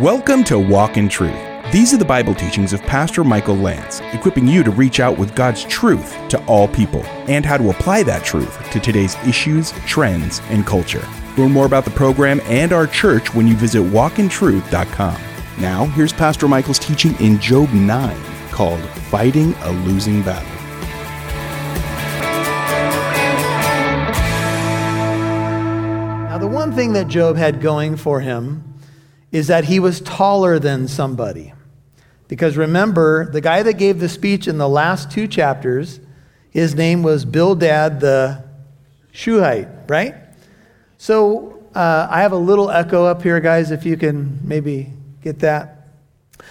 Welcome to Walk in Truth. These are the Bible teachings of Pastor Michael Lance, equipping you to reach out with God's truth to all people and how to apply that truth to today's issues, trends, and culture. Learn more about the program and our church when you visit walkintruth.com. Now, here's Pastor Michael's teaching in Job 9 called Fighting a Losing Battle. Now, the one thing that Job had going for him is that he was taller than somebody. Because remember, the guy that gave the speech in the last two chapters, his name was Bildad the Shuhite, right? So uh, I have a little echo up here, guys, if you can maybe get that.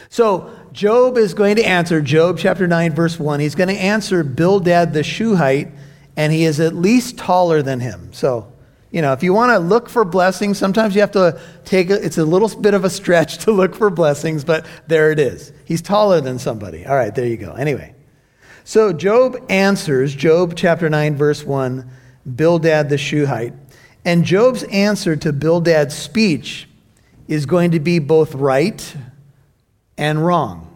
So Job is going to answer, Job chapter 9, verse 1. He's going to answer Bildad the Shuhite, and he is at least taller than him. So you know, if you want to look for blessings, sometimes you have to take a, it's a little bit of a stretch to look for blessings, but there it is. He's taller than somebody. All right, there you go. Anyway, so Job answers, Job chapter 9, verse 1, Bildad the Shuhite. And Job's answer to Bildad's speech is going to be both right and wrong.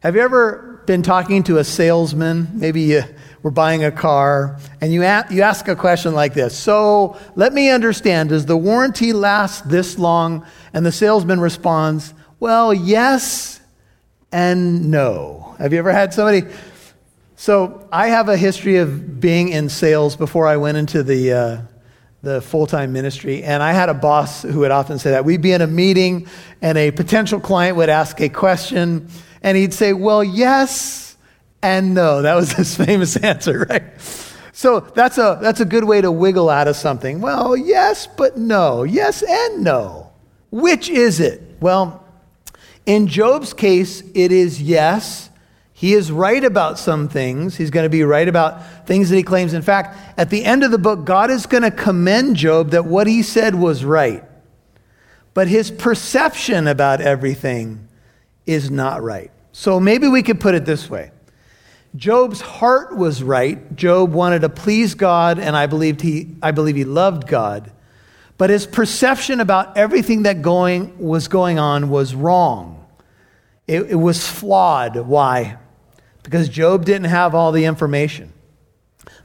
Have you ever been talking to a salesman? Maybe you we're buying a car, and you, a- you ask a question like this So let me understand, does the warranty last this long? And the salesman responds, Well, yes and no. Have you ever had somebody? So I have a history of being in sales before I went into the. Uh, the full time ministry. And I had a boss who would often say that. We'd be in a meeting, and a potential client would ask a question, and he'd say, Well, yes and no. That was his famous answer, right? So that's a, that's a good way to wiggle out of something. Well, yes, but no. Yes and no. Which is it? Well, in Job's case, it is yes. He is right about some things. He's going to be right about things that he claims. In fact, at the end of the book, God is going to commend Job that what he said was right. But his perception about everything is not right. So maybe we could put it this way Job's heart was right. Job wanted to please God, and I, believed he, I believe he loved God. But his perception about everything that going, was going on was wrong. It, it was flawed. Why? Because Job didn't have all the information.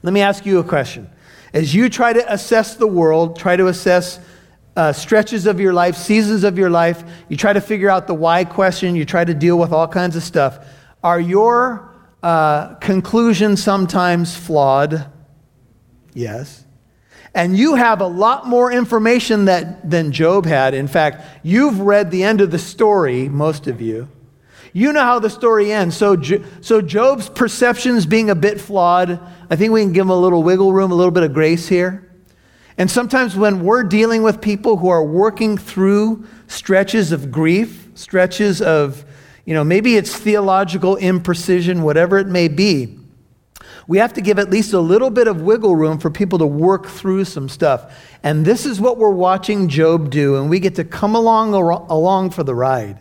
Let me ask you a question. As you try to assess the world, try to assess uh, stretches of your life, seasons of your life, you try to figure out the why question, you try to deal with all kinds of stuff, are your uh, conclusion sometimes flawed. Yes. And you have a lot more information that, than Job had. In fact, you've read the end of the story, most of you. You know how the story ends. So, so Job's perceptions being a bit flawed, I think we can give him a little wiggle room, a little bit of grace here. And sometimes when we're dealing with people who are working through stretches of grief, stretches of you know, maybe it's theological imprecision, whatever it may be. We have to give at least a little bit of wiggle room for people to work through some stuff. And this is what we're watching Job do, and we get to come along, along for the ride.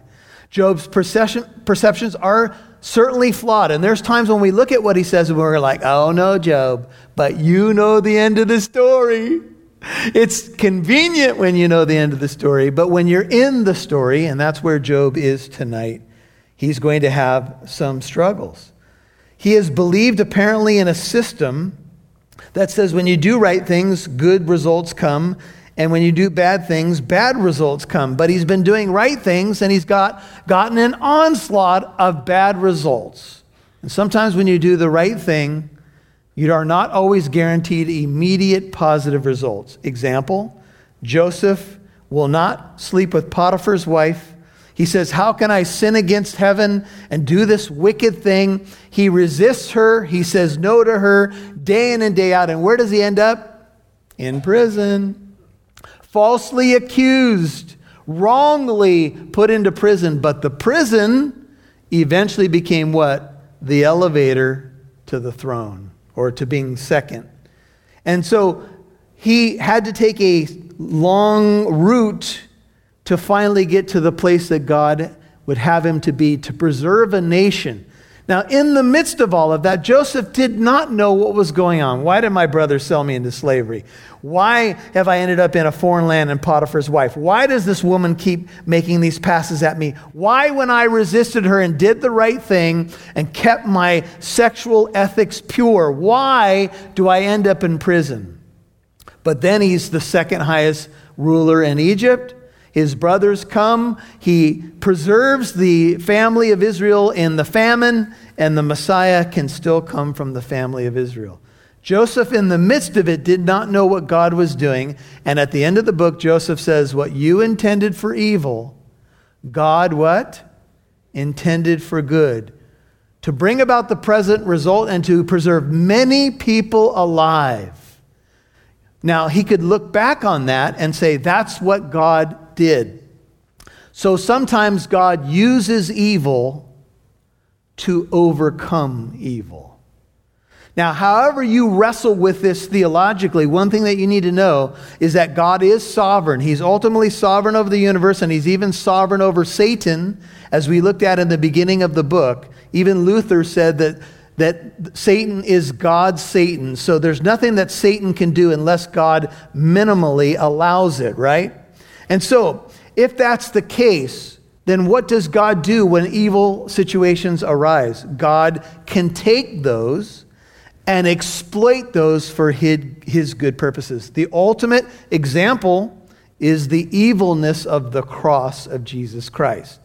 Job's perception, perceptions are certainly flawed. And there's times when we look at what he says and we're like, oh no, Job, but you know the end of the story. It's convenient when you know the end of the story, but when you're in the story, and that's where Job is tonight, he's going to have some struggles. He has believed apparently in a system that says when you do right things, good results come, and when you do bad things, bad results come. But he's been doing right things and he's got gotten an onslaught of bad results. And sometimes when you do the right thing, you are not always guaranteed immediate positive results. Example, Joseph will not sleep with Potiphar's wife he says, How can I sin against heaven and do this wicked thing? He resists her. He says no to her day in and day out. And where does he end up? In prison. Falsely accused, wrongly put into prison. But the prison eventually became what? The elevator to the throne or to being second. And so he had to take a long route to finally get to the place that God would have him to be, to preserve a nation. Now, in the midst of all of that, Joseph did not know what was going on. Why did my brother sell me into slavery? Why have I ended up in a foreign land and Potiphar's wife? Why does this woman keep making these passes at me? Why, when I resisted her and did the right thing and kept my sexual ethics pure, why do I end up in prison? But then he's the second highest ruler in Egypt. His brothers come. He preserves the family of Israel in the famine, and the Messiah can still come from the family of Israel. Joseph, in the midst of it, did not know what God was doing. And at the end of the book, Joseph says, What you intended for evil, God what? Intended for good. To bring about the present result and to preserve many people alive. Now, he could look back on that and say, That's what God did. So sometimes God uses evil to overcome evil. Now, however you wrestle with this theologically, one thing that you need to know is that God is sovereign. He's ultimately sovereign over the universe, and He's even sovereign over Satan, as we looked at in the beginning of the book. Even Luther said that, that Satan is God's Satan. So there's nothing that Satan can do unless God minimally allows it, right? And so, if that's the case, then what does God do when evil situations arise? God can take those and exploit those for his good purposes. The ultimate example is the evilness of the cross of Jesus Christ.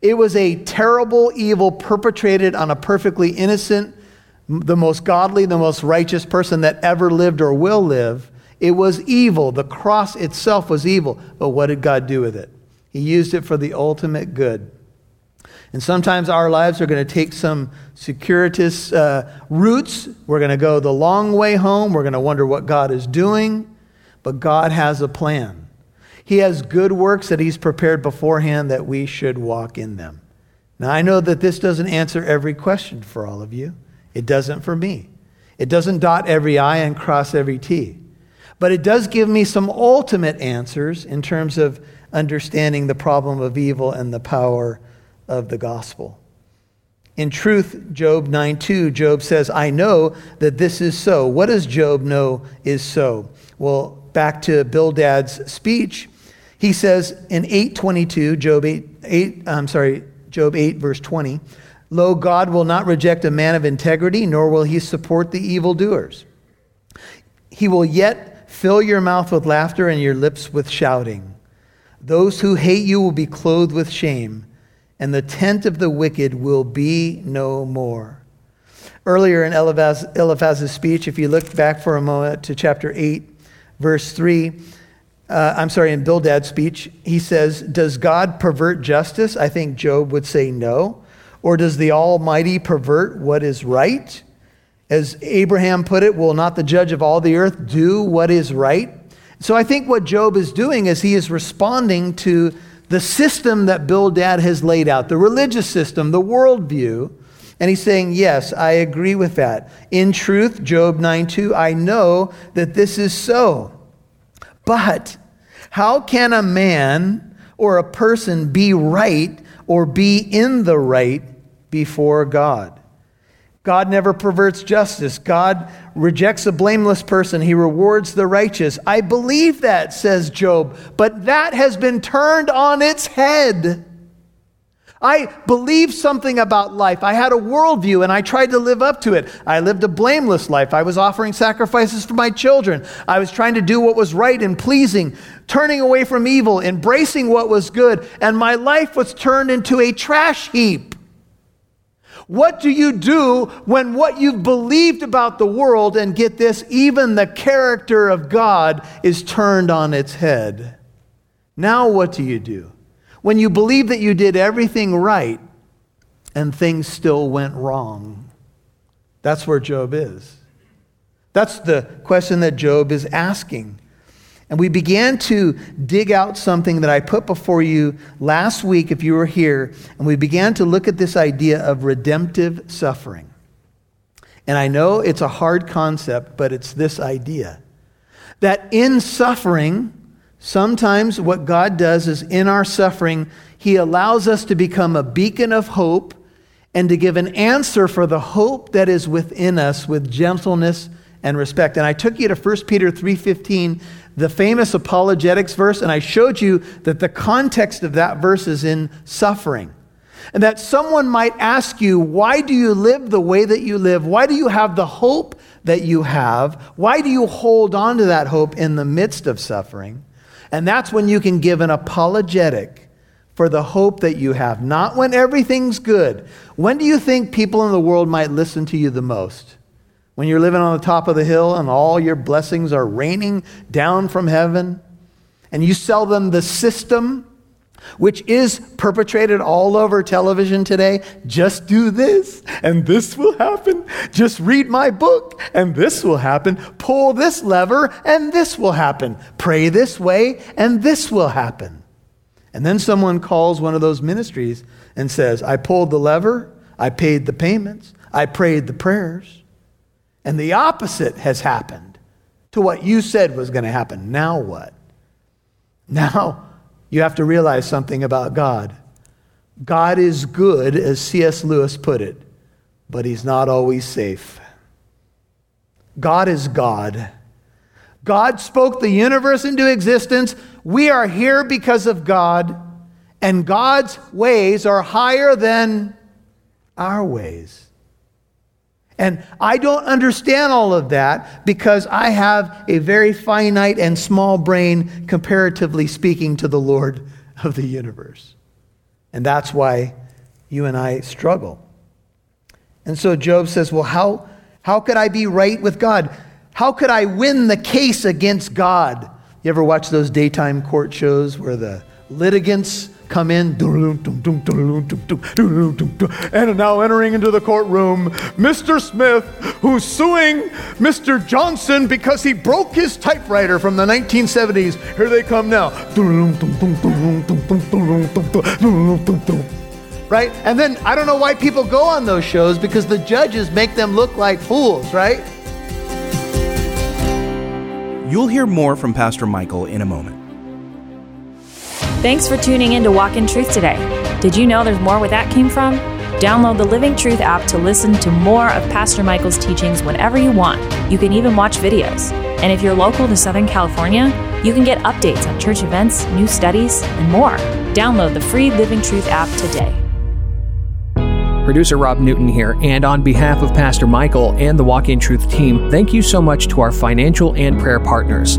It was a terrible evil perpetrated on a perfectly innocent, the most godly, the most righteous person that ever lived or will live. It was evil. The cross itself was evil. But what did God do with it? He used it for the ultimate good. And sometimes our lives are going to take some circuitous uh, routes. We're going to go the long way home. We're going to wonder what God is doing. But God has a plan. He has good works that He's prepared beforehand that we should walk in them. Now, I know that this doesn't answer every question for all of you. It doesn't for me. It doesn't dot every I and cross every T. But it does give me some ultimate answers in terms of understanding the problem of evil and the power of the gospel. In truth, Job 9 2, Job says, I know that this is so. What does Job know is so? Well, back to Bildad's speech, he says in 822, Job 8, 8 I'm sorry, Job 8, verse 20, Lo, God will not reject a man of integrity, nor will he support the evildoers. He will yet Fill your mouth with laughter and your lips with shouting. Those who hate you will be clothed with shame, and the tent of the wicked will be no more. Earlier in Eliphaz, Eliphaz's speech, if you look back for a moment to chapter 8, verse 3, uh, I'm sorry, in Bildad's speech, he says, Does God pervert justice? I think Job would say no. Or does the Almighty pervert what is right? As Abraham put it, will not the judge of all the earth do what is right? So I think what Job is doing is he is responding to the system that Bildad has laid out, the religious system, the worldview. And he's saying, Yes, I agree with that. In truth, Job 9 2, I know that this is so. But how can a man or a person be right or be in the right before God? God never perverts justice. God rejects a blameless person. He rewards the righteous. I believe that, says Job, but that has been turned on its head. I believed something about life. I had a worldview and I tried to live up to it. I lived a blameless life. I was offering sacrifices for my children. I was trying to do what was right and pleasing, turning away from evil, embracing what was good, and my life was turned into a trash heap. What do you do when what you've believed about the world, and get this, even the character of God is turned on its head? Now, what do you do? When you believe that you did everything right and things still went wrong. That's where Job is. That's the question that Job is asking. And we began to dig out something that I put before you last week, if you were here, and we began to look at this idea of redemptive suffering. And I know it's a hard concept, but it's this idea that in suffering, sometimes what God does is in our suffering, He allows us to become a beacon of hope and to give an answer for the hope that is within us with gentleness and respect. And I took you to 1 Peter 3:15, the famous apologetics verse, and I showed you that the context of that verse is in suffering. And that someone might ask you, why do you live the way that you live? Why do you have the hope that you have? Why do you hold on to that hope in the midst of suffering? And that's when you can give an apologetic for the hope that you have, not when everything's good. When do you think people in the world might listen to you the most? When you're living on the top of the hill and all your blessings are raining down from heaven, and you sell them the system, which is perpetrated all over television today. Just do this, and this will happen. Just read my book, and this will happen. Pull this lever, and this will happen. Pray this way, and this will happen. And then someone calls one of those ministries and says, I pulled the lever, I paid the payments, I prayed the prayers, and the opposite has happened to what you said was going to happen. Now what? Now you have to realize something about God. God is good, as C.S. Lewis put it, but he's not always safe. God is God. God spoke the universe into existence. We are here because of God, and God's ways are higher than our ways. And I don't understand all of that because I have a very finite and small brain, comparatively speaking, to the Lord of the universe. And that's why you and I struggle. And so Job says, Well, how, how could I be right with God? How could I win the case against God? You ever watch those daytime court shows where the litigants come in and now entering into the courtroom mr smith who's suing mr johnson because he broke his typewriter from the 1970s here they come now right and then i don't know why people go on those shows because the judges make them look like fools right You'll hear more from Pastor Michael in a moment. Thanks for tuning in to Walk in Truth today. Did you know there's more where that came from? Download the Living Truth app to listen to more of Pastor Michael's teachings whenever you want. You can even watch videos. And if you're local to Southern California, you can get updates on church events, new studies, and more. Download the free Living Truth app today. Producer Rob Newton here, and on behalf of Pastor Michael and the Walk in Truth team, thank you so much to our financial and prayer partners.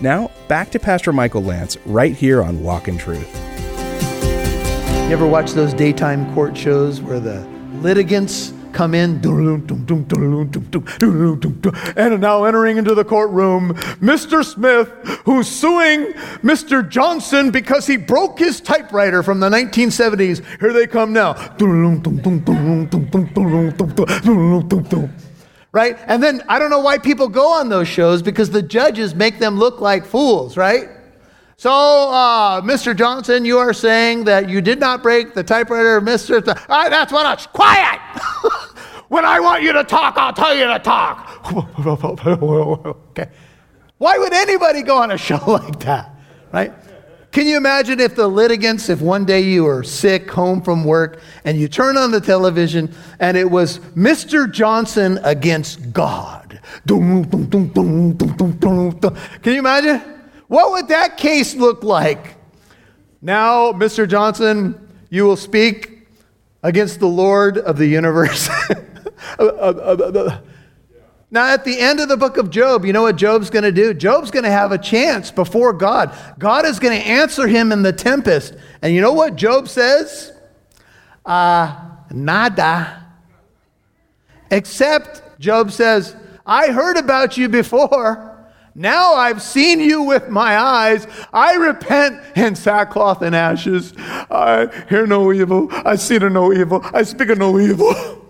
Now, back to Pastor Michael Lance right here on Walk in Truth. You ever watch those daytime court shows where the litigants come in and now entering into the courtroom mr smith who's suing mr johnson because he broke his typewriter from the 1970s here they come now right and then i don't know why people go on those shows because the judges make them look like fools right so, uh, Mr. Johnson, you are saying that you did not break the typewriter, Mr. Th- that's what I. Quiet! when I want you to talk, I'll tell you to talk. okay. Why would anybody go on a show like that? Right? Can you imagine if the litigants, if one day you were sick, home from work, and you turn on the television and it was Mr. Johnson against God? Can you imagine? What would that case look like? Now, Mr. Johnson, you will speak against the Lord of the universe. Now, at the end of the book of Job, you know what Job's going to do? Job's going to have a chance before God. God is going to answer him in the tempest. And you know what Job says? Uh, nada. Except, Job says, I heard about you before. Now I've seen you with my eyes. I repent in sackcloth and ashes. I hear no evil. I see no evil. I speak of no evil.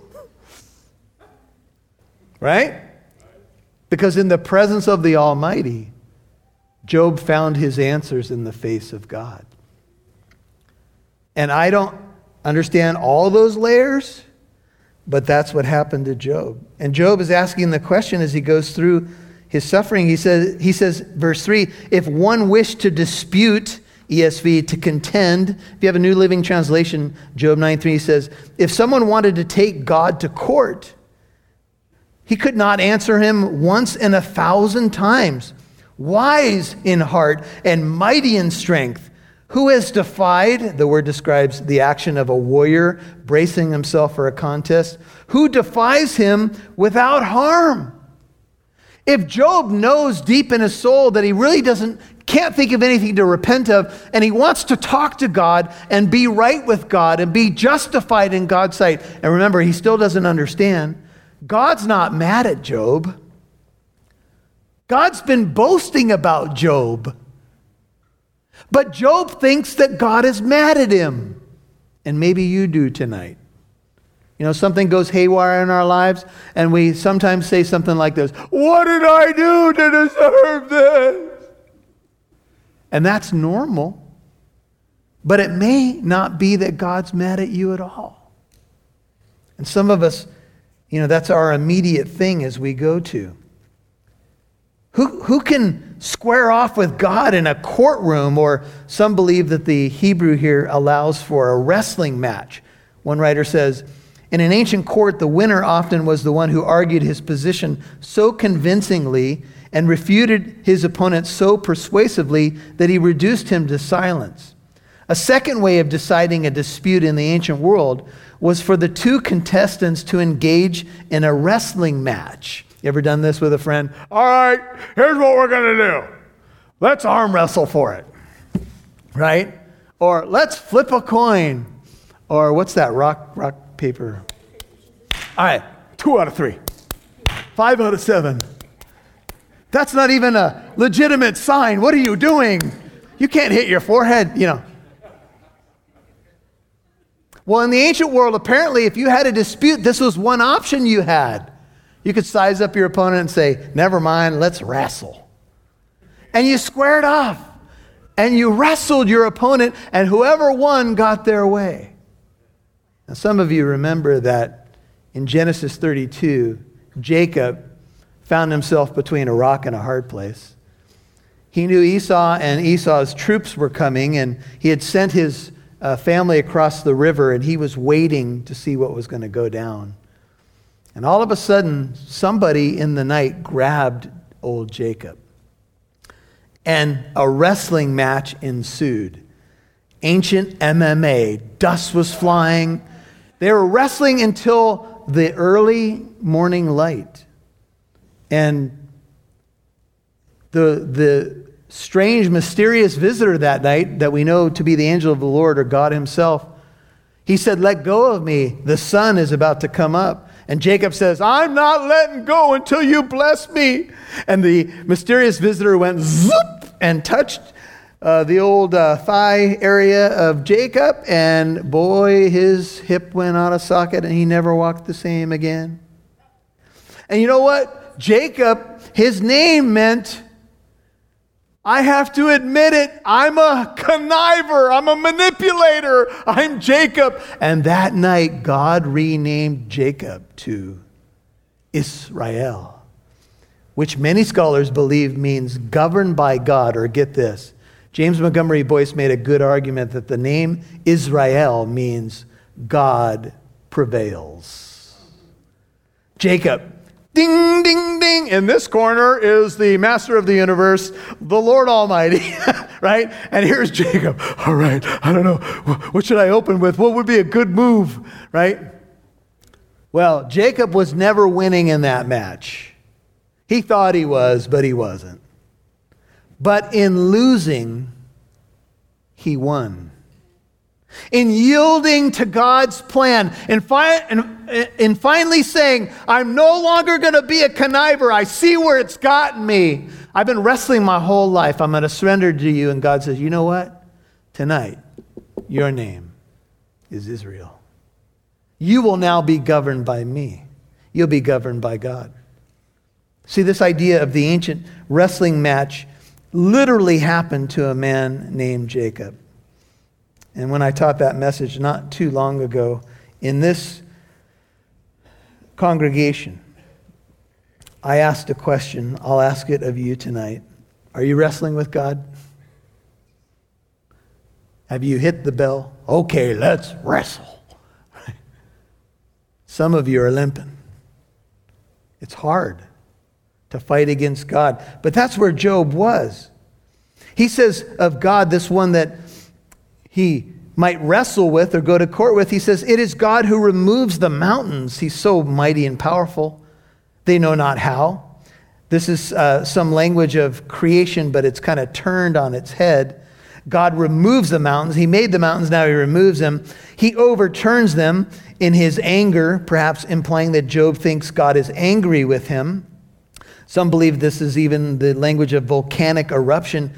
right? Because in the presence of the Almighty, Job found his answers in the face of God. And I don't understand all those layers, but that's what happened to Job. And Job is asking the question as he goes through his suffering. He says, he says, verse 3 if one wished to dispute, ESV, to contend, if you have a New Living Translation, Job 9 3 says, if someone wanted to take God to court, he could not answer him once in a thousand times. Wise in heart and mighty in strength, who has defied, the word describes the action of a warrior bracing himself for a contest, who defies him without harm? If Job knows deep in his soul that he really doesn't can't think of anything to repent of, and he wants to talk to God and be right with God and be justified in God's sight. And remember, he still doesn't understand. God's not mad at Job. God's been boasting about Job. But Job thinks that God is mad at him. And maybe you do tonight. You know, something goes haywire in our lives, and we sometimes say something like this What did I do to deserve this? And that's normal. But it may not be that God's mad at you at all. And some of us, you know, that's our immediate thing as we go to. Who, who can square off with God in a courtroom? Or some believe that the Hebrew here allows for a wrestling match. One writer says, in an ancient court, the winner often was the one who argued his position so convincingly and refuted his opponent so persuasively that he reduced him to silence. A second way of deciding a dispute in the ancient world was for the two contestants to engage in a wrestling match. You ever done this with a friend? All right, here's what we're going to do. Let's arm wrestle for it. Right? Or let's flip a coin. Or what's that rock rock paper. All right, two out of three, five out of seven. That's not even a legitimate sign. What are you doing? You can't hit your forehead, you know. Well, in the ancient world, apparently, if you had a dispute, this was one option you had. You could size up your opponent and say, Never mind, let's wrestle. And you squared off. And you wrestled your opponent, and whoever won got their way. Now, some of you remember that in Genesis 32, Jacob found himself between a rock and a hard place. He knew Esau and Esau's troops were coming, and he had sent his uh, family across the river, and he was waiting to see what was going to go down. And all of a sudden, somebody in the night grabbed old Jacob. And a wrestling match ensued. Ancient MMA. Dust was flying. They were wrestling until the early morning light. And the, the strange, mysterious visitor that night, that we know to be the angel of the Lord or God Himself, he said, Let go of me. The sun is about to come up. And Jacob says, I'm not letting go until you bless me. And the mysterious visitor went zoop and touched uh, the old uh, thigh area of Jacob, and boy, his hip went out of socket and he never walked the same again. And you know what? Jacob, his name meant, I have to admit it, I'm a conniver, I'm a manipulator, I'm Jacob. And that night, God renamed Jacob to Israel, which many scholars believe means governed by God, or get this James Montgomery Boice made a good argument that the name Israel means God prevails. Jacob, ding, ding, ding. In this corner is the master of the universe, the Lord Almighty, right? And here's Jacob. All right, I don't know. What should I open with? What would be a good move, right? Well, Jacob was never winning in that match. He thought he was, but he wasn't. But in losing, he won. In yielding to God's plan, and, fi- and, and finally saying, I'm no longer going to be a conniver. I see where it's gotten me. I've been wrestling my whole life. I'm going to surrender to you. And God says, You know what? Tonight, your name is Israel. You will now be governed by me. You'll be governed by God. See, this idea of the ancient wrestling match literally happened to a man named Jacob. And when I taught that message not too long ago in this congregation, I asked a question. I'll ask it of you tonight. Are you wrestling with God? Have you hit the bell? Okay, let's wrestle. Some of you are limping. It's hard to fight against God. But that's where Job was. He says of God, this one that he might wrestle with or go to court with, he says, It is God who removes the mountains. He's so mighty and powerful. They know not how. This is uh, some language of creation, but it's kind of turned on its head. God removes the mountains. He made the mountains, now he removes them. He overturns them in his anger, perhaps implying that Job thinks God is angry with him. Some believe this is even the language of volcanic eruption.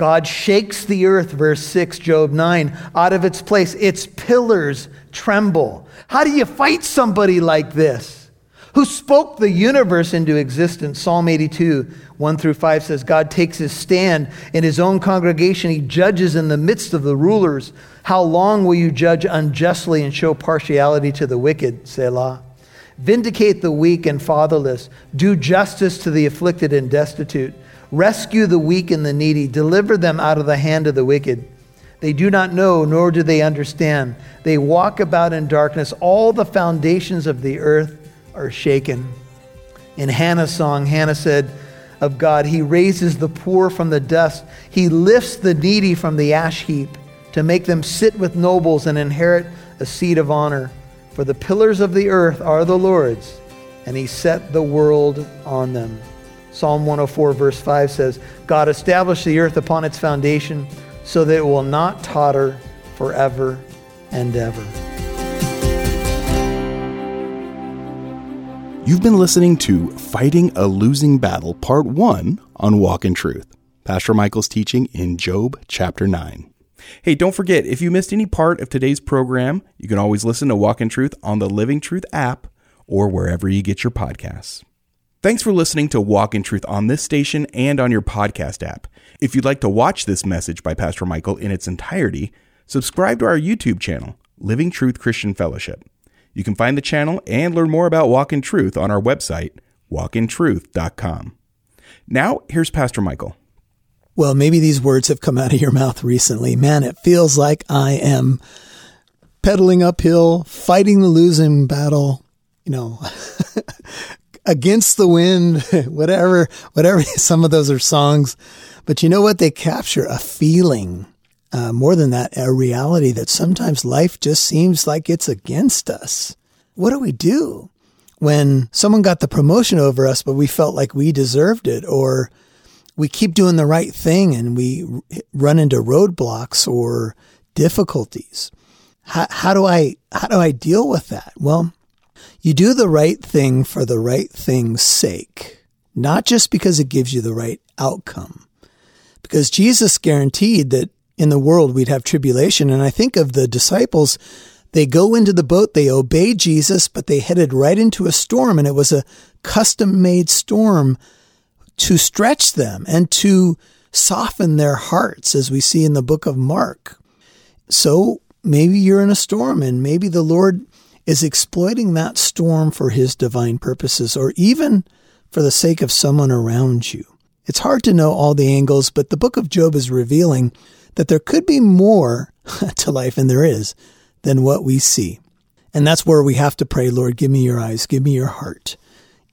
God shakes the earth, verse 6, Job 9, out of its place. Its pillars tremble. How do you fight somebody like this? Who spoke the universe into existence? Psalm 82, 1 through 5 says, God takes his stand in his own congregation. He judges in the midst of the rulers. How long will you judge unjustly and show partiality to the wicked? Selah. Vindicate the weak and fatherless. Do justice to the afflicted and destitute. Rescue the weak and the needy. Deliver them out of the hand of the wicked. They do not know, nor do they understand. They walk about in darkness. All the foundations of the earth are shaken. In Hannah's song, Hannah said of God, He raises the poor from the dust, He lifts the needy from the ash heap to make them sit with nobles and inherit a seat of honor. For the pillars of the earth are the Lord's, and he set the world on them. Psalm 104, verse 5 says, God established the earth upon its foundation so that it will not totter forever and ever. You've been listening to Fighting a Losing Battle, Part 1 on Walk in Truth. Pastor Michael's teaching in Job chapter 9. Hey, don't forget, if you missed any part of today's program, you can always listen to Walk in Truth on the Living Truth app or wherever you get your podcasts. Thanks for listening to Walk in Truth on this station and on your podcast app. If you'd like to watch this message by Pastor Michael in its entirety, subscribe to our YouTube channel, Living Truth Christian Fellowship. You can find the channel and learn more about Walk in Truth on our website, walkintruth.com. Now, here's Pastor Michael. Well, maybe these words have come out of your mouth recently. Man, it feels like I am pedaling uphill, fighting the losing battle, you know, against the wind, whatever, whatever. Some of those are songs, but you know what? They capture a feeling. Uh, more than that, a reality that sometimes life just seems like it's against us. What do we do when someone got the promotion over us, but we felt like we deserved it, or we keep doing the right thing and we run into roadblocks or difficulties. How, how do I how do I deal with that? Well, you do the right thing for the right thing's sake, not just because it gives you the right outcome. Because Jesus guaranteed that in the world we'd have tribulation. And I think of the disciples, they go into the boat, they obey Jesus, but they headed right into a storm, and it was a custom made storm to stretch them and to soften their hearts, as we see in the book of Mark. So maybe you're in a storm and maybe the Lord is exploiting that storm for his divine purposes or even for the sake of someone around you. It's hard to know all the angles, but the book of Job is revealing that there could be more to life, and there is, than what we see. And that's where we have to pray, Lord, give me your eyes, give me your heart.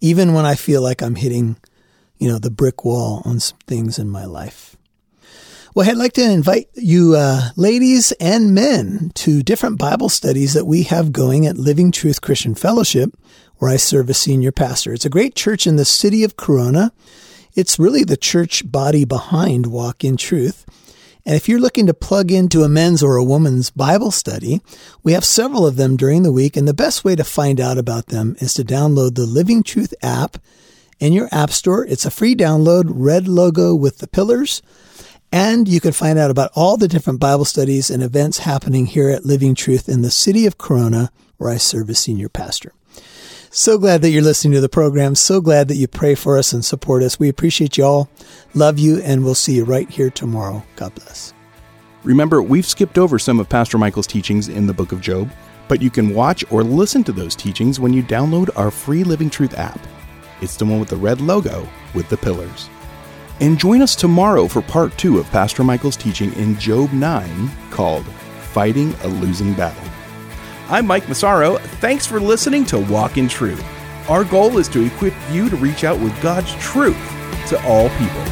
Even when I feel like I'm hitting you know, the brick wall on some things in my life. Well, I'd like to invite you, uh, ladies and men, to different Bible studies that we have going at Living Truth Christian Fellowship, where I serve as senior pastor. It's a great church in the city of Corona. It's really the church body behind Walk in Truth. And if you're looking to plug into a men's or a woman's Bible study, we have several of them during the week. And the best way to find out about them is to download the Living Truth app in your app store. It's a free download, red logo with the pillars. And you can find out about all the different Bible studies and events happening here at Living Truth in the city of Corona, where I serve as senior pastor. So glad that you're listening to the program. So glad that you pray for us and support us. We appreciate you all. Love you, and we'll see you right here tomorrow. God bless. Remember, we've skipped over some of Pastor Michael's teachings in the book of Job, but you can watch or listen to those teachings when you download our free Living Truth app. It's the one with the red logo with the pillars. And join us tomorrow for part two of Pastor Michael's teaching in Job 9 called Fighting a Losing Battle. I'm Mike Massaro. Thanks for listening to Walk in Truth. Our goal is to equip you to reach out with God's truth to all people.